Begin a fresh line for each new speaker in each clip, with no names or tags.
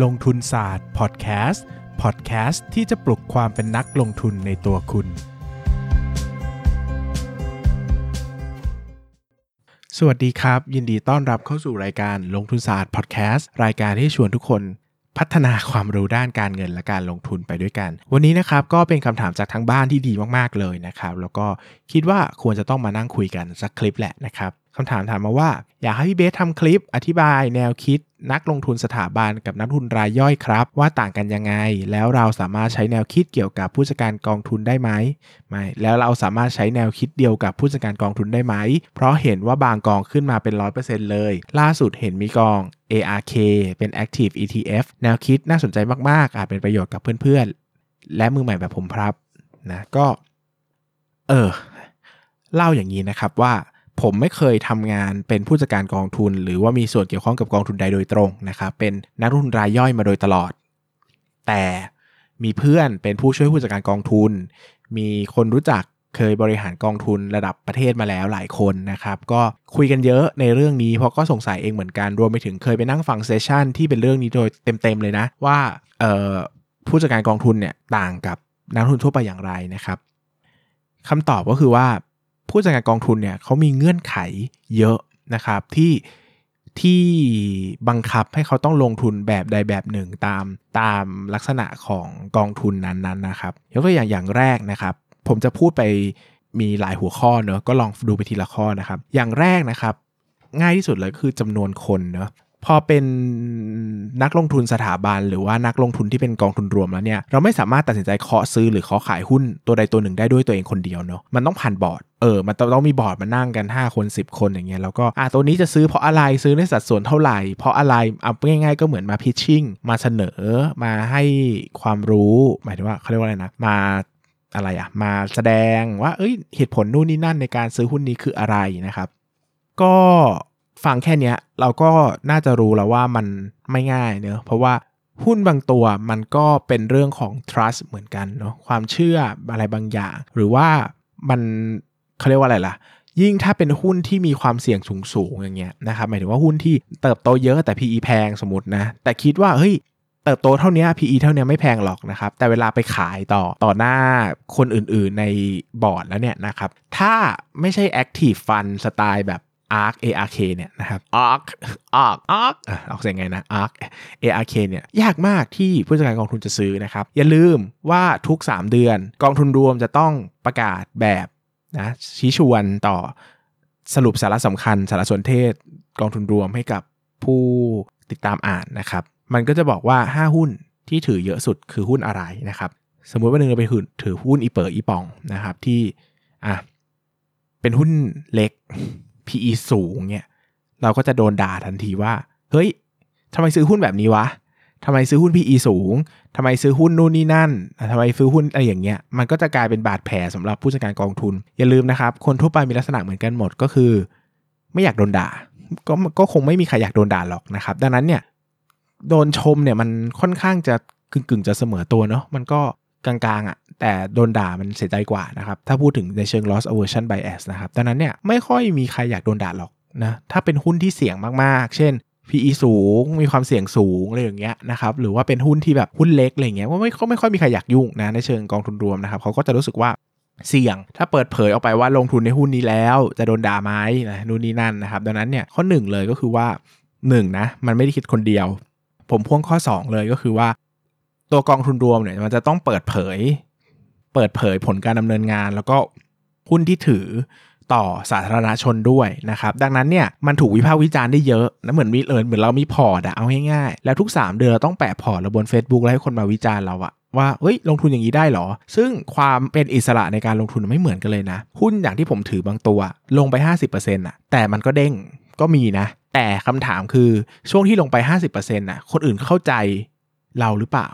ลงทุนศาสตร์พอดแคสต์พอดแคสต์ที่จะปลุกความเป็นนักลงทุนในตัวคุณ สวัสดีครับ ยินดีต้อนรับเข้าสู่รายการลงทุนศาสตร์พอดแคสต์รายการที่ชวนทุกคนพัฒนาความรู้ด้านการเงินและการลงทุนไปด้วยกัน วันนี้นะครับก็เป็นคำถามจากทั้งบ้านที่ดีมากๆเลยนะครับ แล้วก็คิดว่าควรจะต้องมานั่งคุยกันสักคลิปแหละนะครับ คำถามถามมาว่า อยากให้พี่เบสทำคลิปอธิบายแนวคิดนักลงทุนสถาบันกับนักทุนรายย่อยครับ ว่าต่างกันยังไง แล้วเราสามารถใช้แนวคิดเกี่ยวกับผู้จัดการกองทุนได้ไหมไม่แล้วเราสามารถใช้แนวคิดเดียวกับผู้จัดการกองทุนได้ไหม เพราะเห็นว่าบางกองขึ้นมาเป็น 100%เลย ล่าสุดเห็นมีกอง ARK เป็น Active ETF แนวคิดน่าสนใจมากๆ อาจเป็นประโยชน์กับเพื่อนๆ และมือใหม่แบบผมครับนะก็ เออเล่าอย่างนี้นะครับว่า ผมไม่เคยทำงานเป็นผู้จัดการกองทุน หรือว่ามีส่วนเกี่ยวข้องกับกองทุนใดโดยตรงนะครับเป็นนักลงทุนรายย่อยมาโดยตลอด แต่มีเพื่อนเป็นผู้ช่วยผู้จัดการกองทุน มีคนรู้จักเคยบริหารกองทุนระดับประเทศมาแล้วหลายคนนะครับ ก็คุยกันเยอะในเรื่องนี้เพราะก็สงสัยเองเหมือนกันรวมไปถึงเคยไปนั่งฟังเซสชันที่เป็นเรื่องนี้โดยเต็มๆเลยนะ ว่าผู้จัดการกองทุนเนี่ยต่างกับนักทุนทั่วไปอย่างไรนะครับคำตอบก็คือว่า ผู้จัดการกองทุนเนี่ยเขามีเงื่อนไขเยอะนะครับที่ที่บังคับให้เขาต้องลงทุนแบบใดแบบหนึ่งตามตามลักษณะของกองทุนนั้นๆนะครับยกตัวอย่างอย่างแรกนะครับ ผมจะพูดไปมีหลายหัวข้อเนอะก็ลองดูไปทีละข้อนะครับ อย่างแรกนะครับ ง่ายที่สุดเลยคือจำนวนคนเนอะพอเป็นนักลงทุนสถาบัน หรือว่านักลงทุนที่เป็นกองทุนรวมแล้วเนี่ยเราไม่สามารถตัดสินใจเคาะซื้อหรือเคาะขายหุ้นตัวใดตัวหนึ่งได้ด้วยตัวเองคนเดียวเนาะมันต้องผ่านบอร์ด เออมันต้องมีบอร์ดมานั่งกัน 5 คน 10 คนอย่างเงี้ยแล้วก็อะตัวนี้จะซื้อเพราะอะไรซื้อในสัดส่วนเท่าไหร่ เพราะอะไรเอาง่ายๆก็เหมือนมาพิชชิ่งมาเสนอมาให้ความรู้หมายถึงว่าเขาเรียกว่าอะไรนะมาอะไรอะมาแสดงว่าเอ้ยเหตุผลนู่นนี่นั่นในการซื้อหุ้นนี้คืออะไรนะครับ ก็ฟังแค่นี้เราก็น่าจะรู้แล้วว่ามันไม่ง่ายเนอะเพราะว่าหุ้นบางตัวมันก็เป็นเรื่องของ trust เหมือนกันเนาะความเชื่ออะไรบางอย่าง หรือว่ามัน เขาเรียกว่าอะไรล่ะ ยิ่งถ้าเป็นหุ้นที่มีความเสี่ยงสูงๆอย่างเงี้ยนะครับหมายถึงว่าหุ้นที่เติบโตเยอะแต่ PE แพงสมมตินะ แต่คิดว่าเฮ้ยเติบโตเท่านี้ PE เท่านี้ไม่แพงหรอกนะครับ แต่เวลาไปขายต่อต่อหน้าคนอื่นๆในบอร์ดแล้วเนี่ยนะครับ ถ้าไม่ใช่ active fund สไตล์แบบ ARK ARK เนี่ยนะครับ ARK ARK ARK ออกเสียงไงนะ ARK ARK เนี่ยยากมากที่ผู้จัดการกองทุนจะซื้อนะครับ อย่าลืมว่าทุก 3 เดือนกองทุนรวมจะต้องประกาศแบบ นะชี้ชวนต่อสรุปสาระสำคัญ สารสนเทศกองทุนรวมให้กับผู้ติดตามอ่านนะครับ มันก็จะบอกว่า 5 หุ้นที่ถือเยอะสุดคือหุ้นอะไรนะครับ สมมุติว่าหนึ่งเราไปถือหุ้นอีเปอร์อีปองนะครับ ที่อะเป็นหุ้นเล็ก PE สูงเนี่ยเราก็จะโดนด่าทันทีว่า เฮ้ยทำไมซื้อหุ้นแบบนี้วะ ทำไมซื้อหุ้น PE สูงทำไมซื้อหุ้นนู่นนี่นั่นทำไมซื้อหุ้นอะไรอย่างเงี้ย มันก็จะกลายเป็นบาดแผลสำหรับผู้จัดการกองทุน อย่าลืมนะครับ คนทั่วไปมีลักษณะเหมือนกันหมดก็คือ ไม่อยากโดนด่า ก็ก็คงไม่มีใครอยากโดนด่าหรอกนะครับ ดังนั้นเนี่ยโดนชมเนี่ยมันค่อนข้างจะกึ่งๆจะเสมอตัวเนาะ มันก็กลางๆอะ่ะ แต่โดนด่ามันเสียใจกว่านะครับ ถ้าพูดถึงในเชิง loss aversion bias นะครับ ดังนั้นเนี่ยไม่ค่อยมีใครอยากโดนด่าหรอกนะ ถ้าเป็นหุ้นที่เสี่ยงมากๆ เช่น PE สูง มีความเสี่ยงสูงอะไรอย่างเงี้ยนะครับหรือว่าเป็นหุ้นที่แบบหุ้นเล็กอะไรเงี้ยว่าไม่ไม่ค่อยมีใครอยากยุ่งนะในเชิงกองทุนรวมนะครับเขาก็จะรู้สึกว่าเสี่ยง ถ้าเปิดเผยออกไปว่าลงทุนในหุ้นนี้แล้วจะโดนด่าไหมนะนู่นนี่นั่นนะครับ ดังนั้นเนี่ยข้อหนึ่งเลยก็คือว่า1นนะมันไม่ได้คิดคนเดียว ผมพ่วงข้อ 2 เลยก็คือว่า ตัวกองทุนรวมเนี่ยมันจะต้องเปิดเผย เปิดเผยผลการดำเนินงาน แล้วก็หุ้นที่ถือ ต่อสาธารณชนด้วยนะครับดังนั้นเนี่ยมันถูกวิพากษ์วิจารณ์ได้เยอะนะเหมือนมีเออเหมือนเรามีพอร์ตอะเอาง่ายๆ แล้วทุก 3 เดือนเราต้องแปะพอร์ตเราบน Facebook แล้วให้คนมาวิจารณ์เราอะว่าเฮ้ย ลงทุนอย่างนี้ได้หรอ ซึ่งความเป็นอิสระในการลงทุนไม่เหมือนกันเลยนะ หุ้นอย่างที่ผมถือบางตัว ลงไป 50%อะแต่มันก็เด้งก็มีนะ แต่คำถามคือช่วงที่ลงไป 50%น่ะ คนอื่นเข้าใจเราหรือเปล่า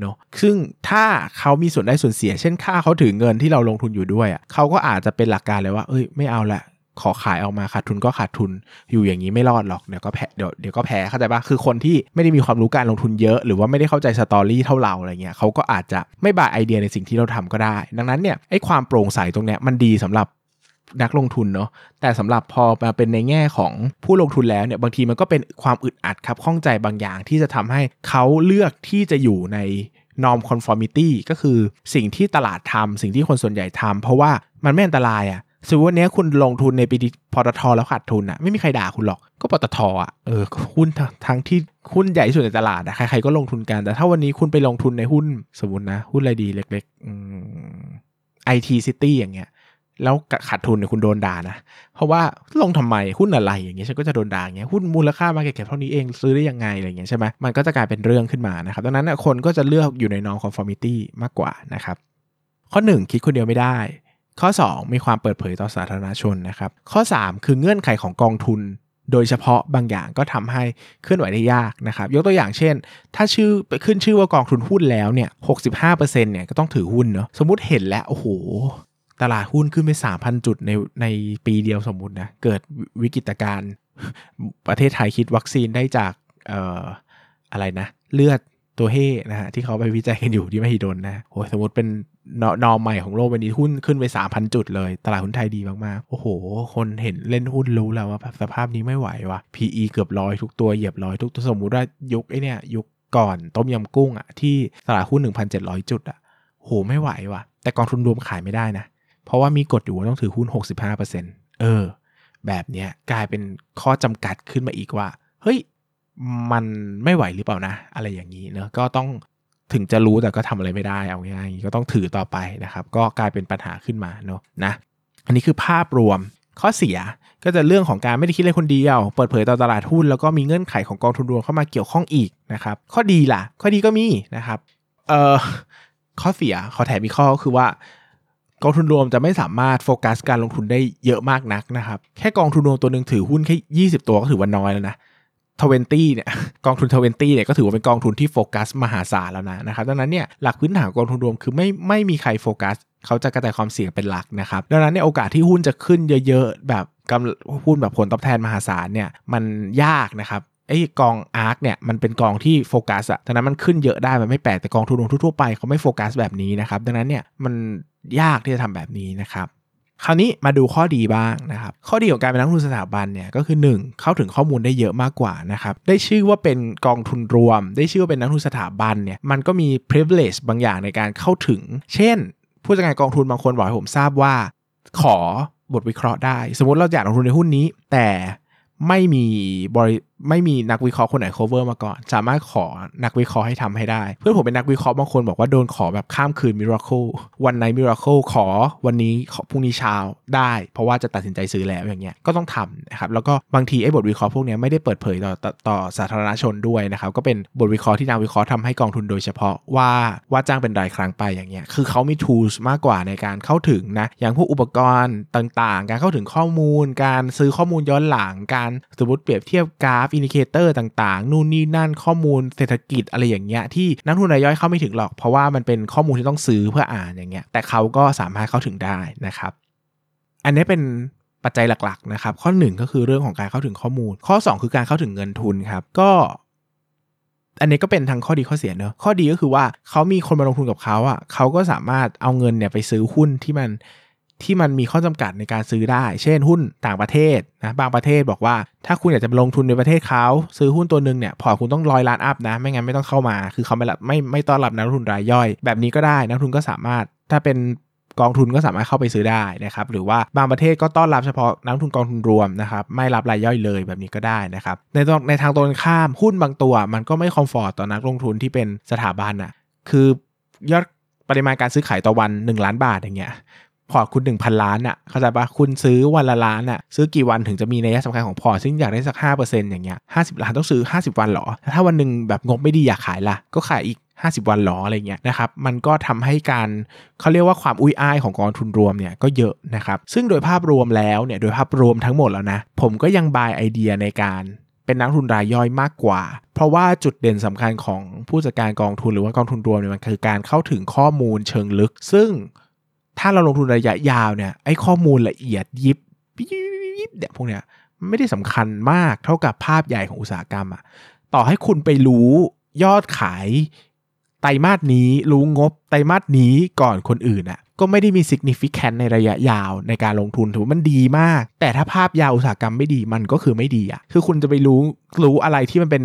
เนาะซึ่งถ้าเขามีส่วนได้ส่วนเสีย เช่นค่าเขาถือเงินที่เราลงทุนอยู่ด้วยอะ่ะเขาก็อาจจะเป็นหลักการเลยว่า เอ้ยไม่เอาละขอขายออกมาขาดทุนก็ขาดทุนอยู่อย่างนี้ไม่รอดหรอกเดี๋ยวก็แพ้เดี๋ยวเดี๋ยวก็แพ้เข้าใจปะคือคนที่ไม่ได้มีความรู้การลงทุนเยอะ หรือว่าไม่ได้เข้าใจสตอรี่เท่าเราอะไรเงี้ยเขาก็อาจจะไม่บายไอเดียในสิ่งที่เราทำก็ได้ ดังนั้นเนี่ยไอ้ความโปร่งใสตรงเนี้ยมันดีสำหรับ นักลงทุนเนาะแต่สำหรับพอมาเป็นในแง่ของผู้ลงทุนแล้วเนี่ยบางทีมันก็เป็นความอึดอัดครับข้องใจบางอย่างที่จะทำให้เขาเลือกที่จะอยู่ใน norm conformity ก็คือสิ่งที่ตลาดทำสิ่งที่คนส่วนใหญ่ทำเพราะว่ามันไม่อันตรายอะ่ะสมมติวันนี้คุณลงทุนในปีปตทแล้วขาดทุนอะ่ะไม่มีใครด่าคุณหรอกก็ปตทอะเออหุ้นทั้งที่หุ้นใหญ่ที่สุดในตลาดอะใครๆก็ลงทุนกัน แต่ถ้าวันนี้คุณไปลงทุนในหุ้นสมมตินะ หุ้นอะไรดีเล็กๆ IT City อย่างเงี้ย แล้วขาดทุนเนี่ยคุณโดนด่านะ เพราะว่าลงทำไมหุ้นอะไรอย่างเงี้ยฉันก็จะโดนด่าอย่างเงี้ยหุ้นมูลค่า market เท่านี้เองซื้อได้ยังไงอะไรเงี้ยใช่ไหมมันก็จะกลายเป็นเรื่องขึ้นมานะครับดังนั้นคนก็จะเลือกอยู่ใน norm conformity มากกว่านะครับข้อ 1 คิดคนเดียวไม่ได้ ข้อ 2 มีความเปิดเผยต่อสาธารณชนนะครับข้อ 3 คือเงื่อนไขของกองทุน โดยเฉพาะบางอย่างก็ทำให้เคลื่อนไหวได้ยากนะครับยกตัวอย่างเช่น ถ้าชื่อขึ้นชื่อว่ากองทุนหุ้นแล้วเนี่ย65%เนี่ยก็ต้องถือหุ้นเนาะสมมุติเห็นแล้วโอ้โห ตลาดหุ้นขึ้นไป 3,000 จุดในในปีเดียวสมมุตินะ เกิดวิกฤตการณ์ประเทศไทยคิดวัคซีนได้จากเอ่ออะไรนะ เลือดตัวเฮนะฮะที่เขาไปวิจัยกันอยู่ที่มหิดลนะโอ้สมมติเป็นนอนอใหม่ของโลกวันนี้หุ้นขึ้นไป 3,000 จุดเลย ตลาดหุ้นไทยดีมากๆ โอ้โห คนเห็นเล่นหุ้นรู้แล้วว่าสภาพนี้ไม่ไหววะ PE เกือบร้อยทุกตัวเหยียบร้อยทุกตัวสมมุติว่ายุคไอเนี่ยยุคก่อนต้มยำกุ้งอะที่ตลาดหุ้น 1,700 จุดอะโหไม่ไหววะแต่กองทุนรวมขายไม่ได้นะ เพราะว่ามีกฎอยู่ว่าต้องถือหุ้น 65%เออ แบบเนี้ยกลายเป็นข้อจำกัดขึ้นมาอีกว่า เฮ้ย มันไม่ไหวหรือเปล่านะ อะไรอย่างนี้เนอะก็ต้องถึงจะรู้แต่ก็ทำอะไรไม่ได้เอาง่ายๆก็ต้องถือต่อไปนะครับ ก็กลายเป็นปัญหาขึ้นมาเนาะนะ อันนี้คือภาพรวมข้อเสียก็จะเรื่องของการไม่ได้คิดอะไรคนเดียว เปิดเผยต่อตลาดหุ้นแล้วก็มีเงื่อนไขของกองทุนรวมเข้ามาเกี่ยวข้องอีกนะครับข้อดีล่ะ ข้อดีก็มีนะครับเอ่อข้อเสียขอแถมอีกข้อก็คือว่า กองทุนรวมจะไม่สามารถโฟกัสการลงทุนได้เยอะมากนักนะครับ แค่กองทุนรวมตัวหนึ่งถือหุ้นแค่ 20 ตัวก็ถือว่าน้อยแล้วนะทเวนตี้เนี่ยกองทุนทเวนตี้เนี่ยก็ถือว่าเป็นกองทุนที่โฟกัสมหาศาลแล้วนะนะครับดังนั้นเนี่ยหลักพื้นฐานกองทุนรวมคือไม่ไม่มีใครโฟกัสเขาจะกระจายความเสี่ยงเป็นหลักนะครับดังนั้นในโอกาสที่หุ้นจะขึ้นเยอะ ๆ แบบกำหุ้นแบบผลตอบแทนมหาศาลเนี่ยมันยากนะครับ ไอ้กองอาร์คเนี่ยมันเป็นกองที่โฟกัสอะดังนั้นมันขึ้นเยอะได้มันไม่แปลกแต่กองทุนรวมทั่วไปเขาไม่โฟกัสแบบนี้นะครับ ดังนั้นเนี่ยมันยากที่จะทำแบบนี้นะครับคราวนี้มาดูข้อดีบ้างนะครับ ข้อดีของการเป็นนักทุนสถาบันเนี่ยก็คือ 1 เข้าถึงข้อมูลได้เยอะมากกว่านะครับ ได้ชื่อว่าเป็นกองทุนรวม ได้ชื่อว่าเป็นนักทุนสถาบันเนี่ยมันก็มี privilege บางอย่างในการเข้าถึง เช่น ผู้จัดการกองทุนบางคนบอกให้ผมทราบว่า ขอบทวิเคราะห์ได้ สมมติเราอยากลงทุนในหุ้นนี้ แต่ไม่มีบริไม่มีนักวิเคราะห์คนไหน cover มาก่อน สามารถขอนักวิเคราะห์ให้ทำให้ได้ เพื่อนผมเป็นนักวิเคราะห์บางคนบอกว่าโดนขอแบบข้ามคืนมิราเคิลวันไหนมิราเคิลขอวันนี้พรุ่งนี้เช้าได้ เพราะว่าจะตัดสินใจซื้อแล้วอย่างเงี้ยก็ต้องทำนะครับแล้วก็บางทีไอ้บทวิเคราะห์พวกนี้ไม่ได้เปิดเผยต่อตต่อสาธารณชนด้วยนะครับก็เป็นบทวิเคราะห์ที่นักวิเคราะห์ทำให้กองทุนโดยเฉพาะว่าว่าจ้างเป็นรายครั้งไปอย่างเงี้ยคือเขามี tools มากกว่าในการเข้าถึงนะอย่างพวกอุปกรณ์ต่างๆ การเข้าถึงข้อมูล การซื้อข้อมูลย้อนหลังการสมมติเปรียบเทียบกราฟ indicator ต่างๆ นู่นนี่นั่นข้อมูลเศรษฐกิจอะไรอย่างเงี้ยที่นักลงทุนรายย่อยเข้าไม่ถึงหรอก เพราะว่ามันเป็นข้อมูลที่ต้องซื้อเพื่ออ่านอย่างเงี้ยแต่เขาก็สามารถเข้าถึงได้นะครับ อันนี้เป็นปัจจัยหลักๆนะครับ ข้อ 1 ก็คือเรื่องของการเข้าถึงข้อมูล ข้อ 2 คือการเข้าถึงเงินทุนครับก็อันนี้ก็เป็นทั้งข้อดีข้อเสียเนอะข้อดีก็คือว่าเขามีคนมาลงทุนกับเขาอะเขาก็สามารถเอาเงินเนี่ยไปซื้อหุ้นที่มัน ที่มันมีข้อจำกัดในการซื้อได้ เช่นหุ้นต่างประเทศนะ บางประเทศบอกว่าถ้าคุณอยากจะลงทุนในประเทศเขาซื้อหุ้นตัวหนึ่งเนี่ยพอคุณต้องร้อยล้านอัพนะ ไม่งั้นไม่ต้องเข้ามา คือเขาไม่ไม่ไม่ต้อนรับนักทุนรายย่อย แบบนี้ก็ได้นักทุนก็สามารถถ้าเป็นกองทุนก็สามารถเข้าไปซื้อได้นะครับหรือว่าบางประเทศก็ต้อนรับเฉพาะนักทุนกองทุนรวมนะครับไม่รับรายย่อยเลยแบบนี้ก็ได้นะครับในในทางตรงข้ามหุ้นบางตัว มันก็ไม่ comfort ต่อนักลงทุนที่เป็นสถาบันอะคือยอดปริมาณการซื้อขายต่อวัน 1 ล้านบาทอย่างเงี้ย พอร์ตคุณ 1,000 ล้านอะ่ะเข้าใจปะคุณซื้อวันละล้านอะ่ะซื้อกี่วันถึงจะมีนัยยะสำคัญของพอร์ตซึ่งอยากได้สัก 5%อย่างเงี้ย50 ล้านต้องซื้อ 50 วันหรอ ถ้าวันหนึ่งแบบงบไม่ดีอยากขายละก็ขายอีก 50 วันหรออะไรเงี้ยนะครับมันก็ทำให้การเขาเรียกว่าความอุ้ยอ้ายของกองทุนรวมเนี่ยก็เยอะนะครับซึ่งโดยภาพรวมแล้วเนี่ยโดยภาพรวมทั้งหมดแล้วนะผมก็ยัง buy idea ในการเป็นนักทุนรายย่อยมากกว่า เพราะว่าจุดเด่นสำคัญของผู้จัดการกองทุนหรือว่ากองทุนรวมเนี่ยมันคือการเข้าถึงข้อมูลเชิงลึก ซึ่ง ถ้าเราลงทุนระยะยาวเนี่ยไอ้ข้อมูลละเอียดยิบยิบเนี่ยพวกเนี้ยไม่ได้สำคัญมากเท่ากับภาพใหญ่ของอุตสาหกรรมอะต่อให้คุณไปรู้ยอดขายไตรมาสนี้รู้งบไตรมาสนี้ก่อนคนอื่นอะก็ไม่ได้มี significant ในระยะยาวในการลงทุนถือว่ามันดีมาก แต่ถ้าภาพยาวอุตสาหกรรมไม่ดีมันก็คือไม่ดีอะคือคุณจะไปรู้รู้อะไรที่มันเป็น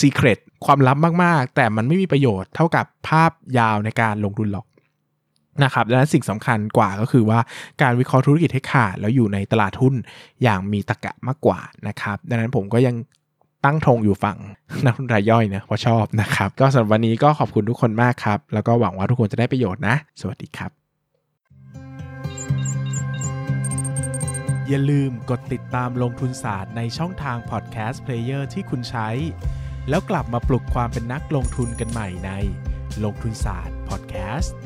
secret ความลับมากๆ แต่มันไม่มีประโยชน์เท่ากับภาพยาวในการลงทุนหรอก นะครับดังนั้นสิ่งสำคัญกว่าก็คือว่าการวิเคราะห์ธุรกิจให้ขาด แล้วอยู่ในตลาดหุ้นอย่างมีตรรกะมากกว่านะครับ ดังนั้นผมก็ยังตั้งธงอยู่ฝั่งนักทุนรายย่อยนะเพราะชอบนะครับ ก็สำหรับวันนี้ก็ขอบคุณทุกคนมากครับ แล้วก็หวังว่าทุกคนจะได้ประโยชน์นะ สวัสดีครับ อย่าลืมกดติดตามลงทุนศาสตร์ในช่องทางพอดแคสต์เพลเยอร์ที่คุณใช้ แล้วกลับมาปลุกความเป็นนักลงทุนกันใหม่ในลงทุนศาสตร์พอดแคสต์